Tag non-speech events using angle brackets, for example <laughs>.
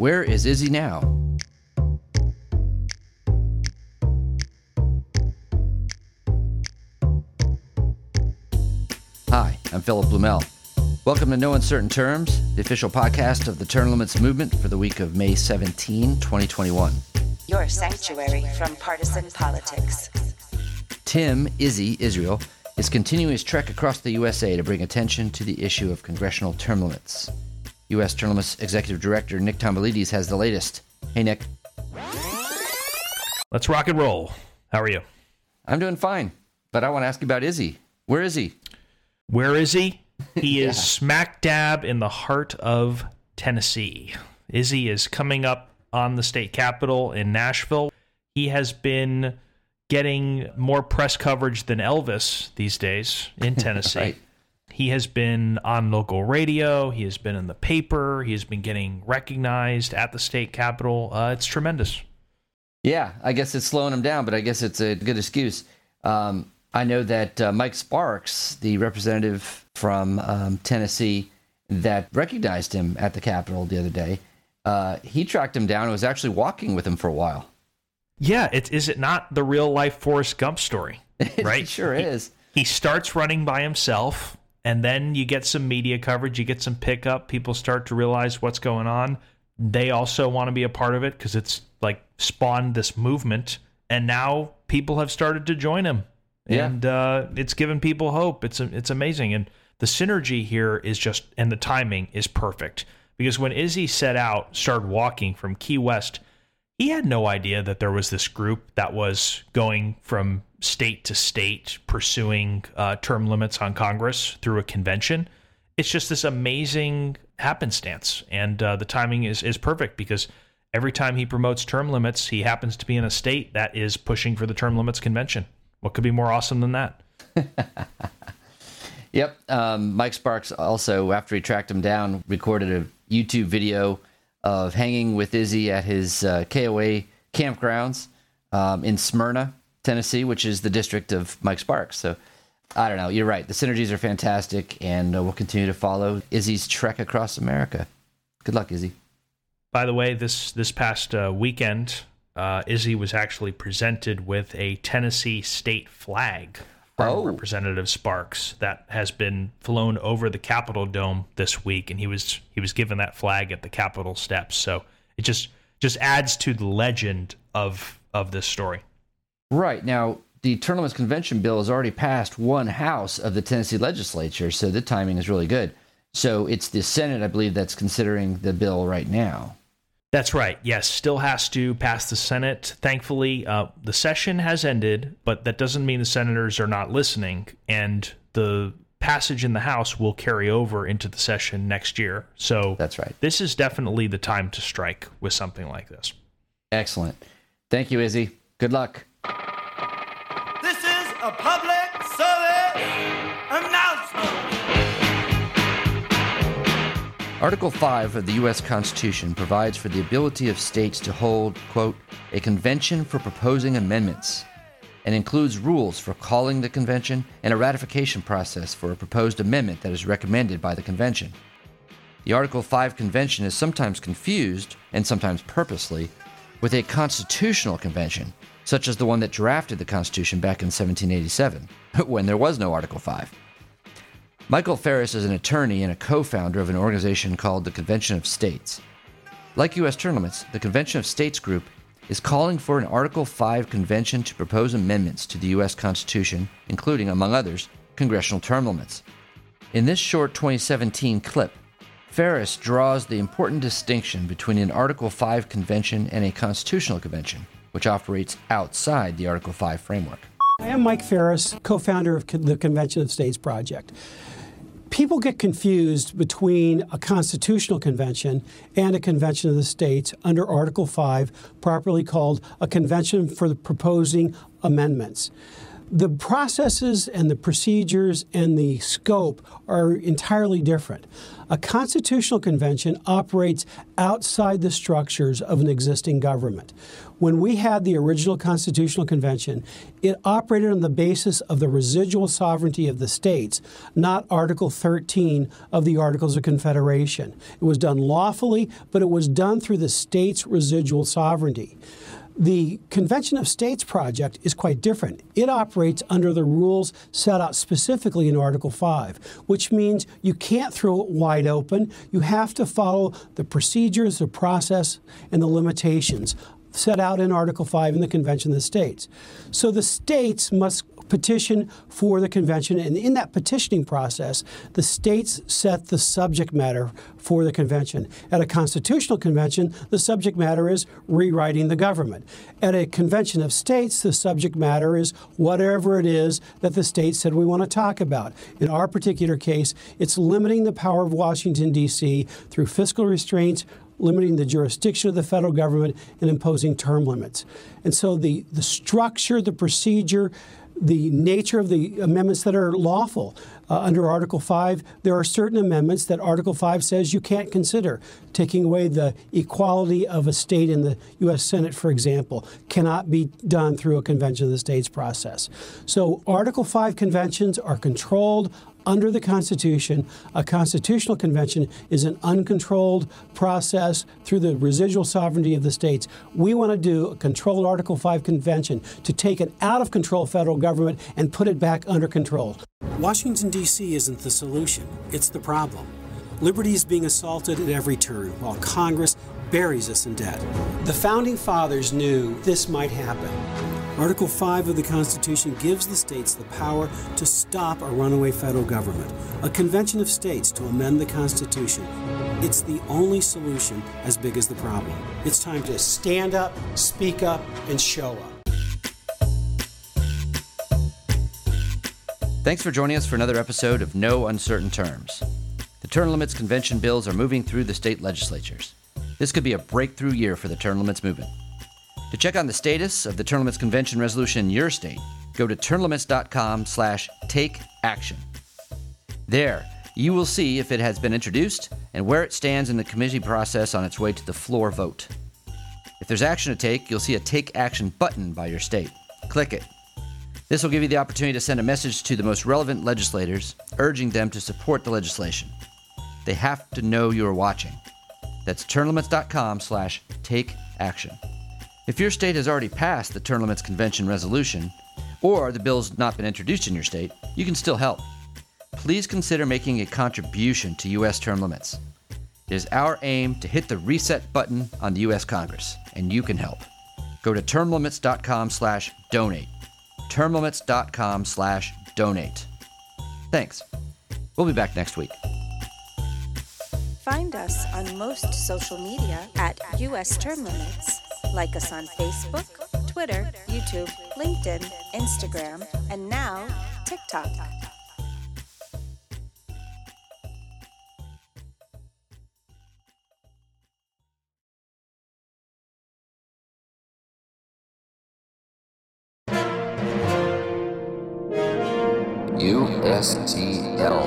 Where is Izzy now? Hi, I'm Philip Blumel. Welcome to No Uncertain Terms, the official podcast of the Term Limits Movement for the week of May 17, 2021. Your sanctuary from partisan politics. Tim Izzy Israel is continuing his trek across the USA to bring attention to the issue of congressional term limits. U.S. Limits Executive Director Nick Tomboulides has the latest. Hey, Nick. Let's rock and roll. How are you? I'm doing fine, but I want to ask you about Izzy. Where is he? Where is he? <laughs> He is smack dab in the heart of Tennessee. Izzy is coming up on the state capitol in Nashville. He has been getting more press coverage than Elvis these days in <laughs> Tennessee. Right. He has been on local radio. He has been in the paper. He has been getting recognized at the state capitol. Uh, it's tremendous. Yeah, I guess it's slowing him down, but I guess it's a good excuse. Um, I know that uh, Mike Sparks, the representative from um, Tennessee that recognized him at the Capitol the other day, uh, he tracked him down and was actually walking with him for a while. Yeah, it, is it not the real life Forrest Gump story? <laughs> Right? it sure He- is. he starts running by himself and then you get some media coverage you get some pickup people start to realize what's going on. They also want to be a part of it because it's like spawned this movement. And now people have started to join him Yeah. and uh, it's given people hope. It's it's amazing. And the synergy here is just and the timing is perfect. Because when izzy set out started walking from key west he had no idea that there was this group that was going from state to state pursuing uh, term limits on Congress through a convention. It's just this amazing happenstance, and uh, the timing is is perfect because every time he promotes term limits, he happens to be in a state that is pushing for the term limits convention. What could be more awesome than that? <laughs> Yep. Um, Mike Sparks also, after he tracked him down, recorded a YouTube video of hanging with Izzy at his uh, KOA campgrounds um, in Smyrna, Tennessee, which is the district of Mike Sparks. So I don't know. You're right. The synergies are fantastic, and uh, we'll continue to follow Izzy's trek across America. Good luck, Izzy. By the way, this this past uh, weekend, uh, Izzy was actually presented with a Tennessee state flag from Oh. Representative Sparks that has been flown over the Capitol dome this week, and he was he was given that flag at the Capitol steps. So it just just adds to the legend of of this story. Right. Now, the Limits Convention bill has already passed one house of the Tennessee legislature, so the timing is really good. So it's the Senate, I believe, that's considering the bill right now. That's right. Yes, still has to pass the Senate. Thankfully, uh, the session has ended, but that doesn't mean the senators are not listening. And the passage in the House will carry over into the session next year. So That's right. this is definitely the time to strike with something like this. Excellent. Thank you, Izzy. Good luck. Public service announcement. Article 5 of the U.S. Constitution provides for the ability of states to hold, quote, a convention for proposing amendments, and includes rules for calling the convention and a ratification process for a proposed amendment that is recommended by the convention. The Article 5 convention is sometimes confused, and sometimes purposely, with a constitutional convention, such as the one that drafted the Constitution back in 1787, <laughs> when there was no Article 5. Michael Farris is an attorney and a co founder of an organization called the Convention of States. Like U.S. limits, the Convention of States group is calling for an Article 5 convention to propose amendments to the U.S. Constitution, including, among others, congressional term limits. In this short 2017 clip, Farris draws the important distinction between an Article 5 convention and a constitutional convention, which operates outside the Article 5 framework. I am Mike Farris, co founder of the Convention of States Project. People get confused between a constitutional convention and a convention of the states under Article 5, properly called a convention for proposing amendments. The processes and the procedures and the scope are entirely different. A constitutional convention operates outside the structures of an existing government. When we had the original constitutional convention, it operated on the basis of the residual sovereignty of the states, not Article 13 of the Articles of Confederation. It was done lawfully, but it was done through the states' residual sovereignty. The Convention of States project is quite different. It operates under the rules set out specifically in Article 5, which means you can't throw it wide open. You have to follow the procedures, the process, and the limitations set out in Article 5 in the Convention of the States. So the states must petition for the convention, and in that petitioning process, the states set the subject matter for the convention. At a constitutional convention, the subject matter is rewriting the government. At a convention of states, the subject matter is whatever it is that the states said we want to talk about. In our particular case, it's limiting the power of Washington, D.C. through fiscal restraints, limiting the jurisdiction of the federal government, and imposing term limits. And so the, the structure, the procedure, the nature of the amendments that are lawful. Uh, under Article 5, there are certain amendments that Article 5 says you can't consider. Taking away the equality of a state in the U.S. Senate, for example, cannot be done through a Convention of the States process. So, Article 5 conventions are controlled under the Constitution, a constitutional convention is an uncontrolled process through the residual sovereignty of the states. We want to do a controlled Article 5 convention to take an out of control federal government and put it back under control. Washington, D.C. isn't the solution, it's the problem. Liberty is being assaulted at every turn, while Congress buries us in debt. The Founding Fathers knew this might happen. Article 5 of the Constitution gives the states the power to stop a runaway federal government, a convention of states to amend the Constitution. It's the only solution as big as the problem. It's time to stand up, speak up, and show up. Thanks for joining us for another episode of No Uncertain Terms. The term limits convention bills are moving through the state legislatures. This could be a breakthrough year for the term limits movement. To check on the status of the limits convention resolution in your state, go to termlimits.com slash take action. There, you will see if it has been introduced and where it stands in the committee process on its way to the floor vote. If there's action to take, you'll see a Take Action button by your state. Click it. This will give you the opportunity to send a message to the most relevant legislators, urging them to support the legislation. They have to know you're watching. That's termlimits.com slash take action. If your state has already passed the Term Limits Convention resolution, or the bill's not been introduced in your state, you can still help. Please consider making a contribution to U.S. term limits. It is our aim to hit the reset button on the U.S. Congress, and you can help. Go to termlimits.com slash donate. termlimits.com slash donate. Thanks. We'll be back next week. Find us on most social media at US Term Limits. Like us on Facebook, Twitter, YouTube, LinkedIn, Instagram, and now TikTok. USTL.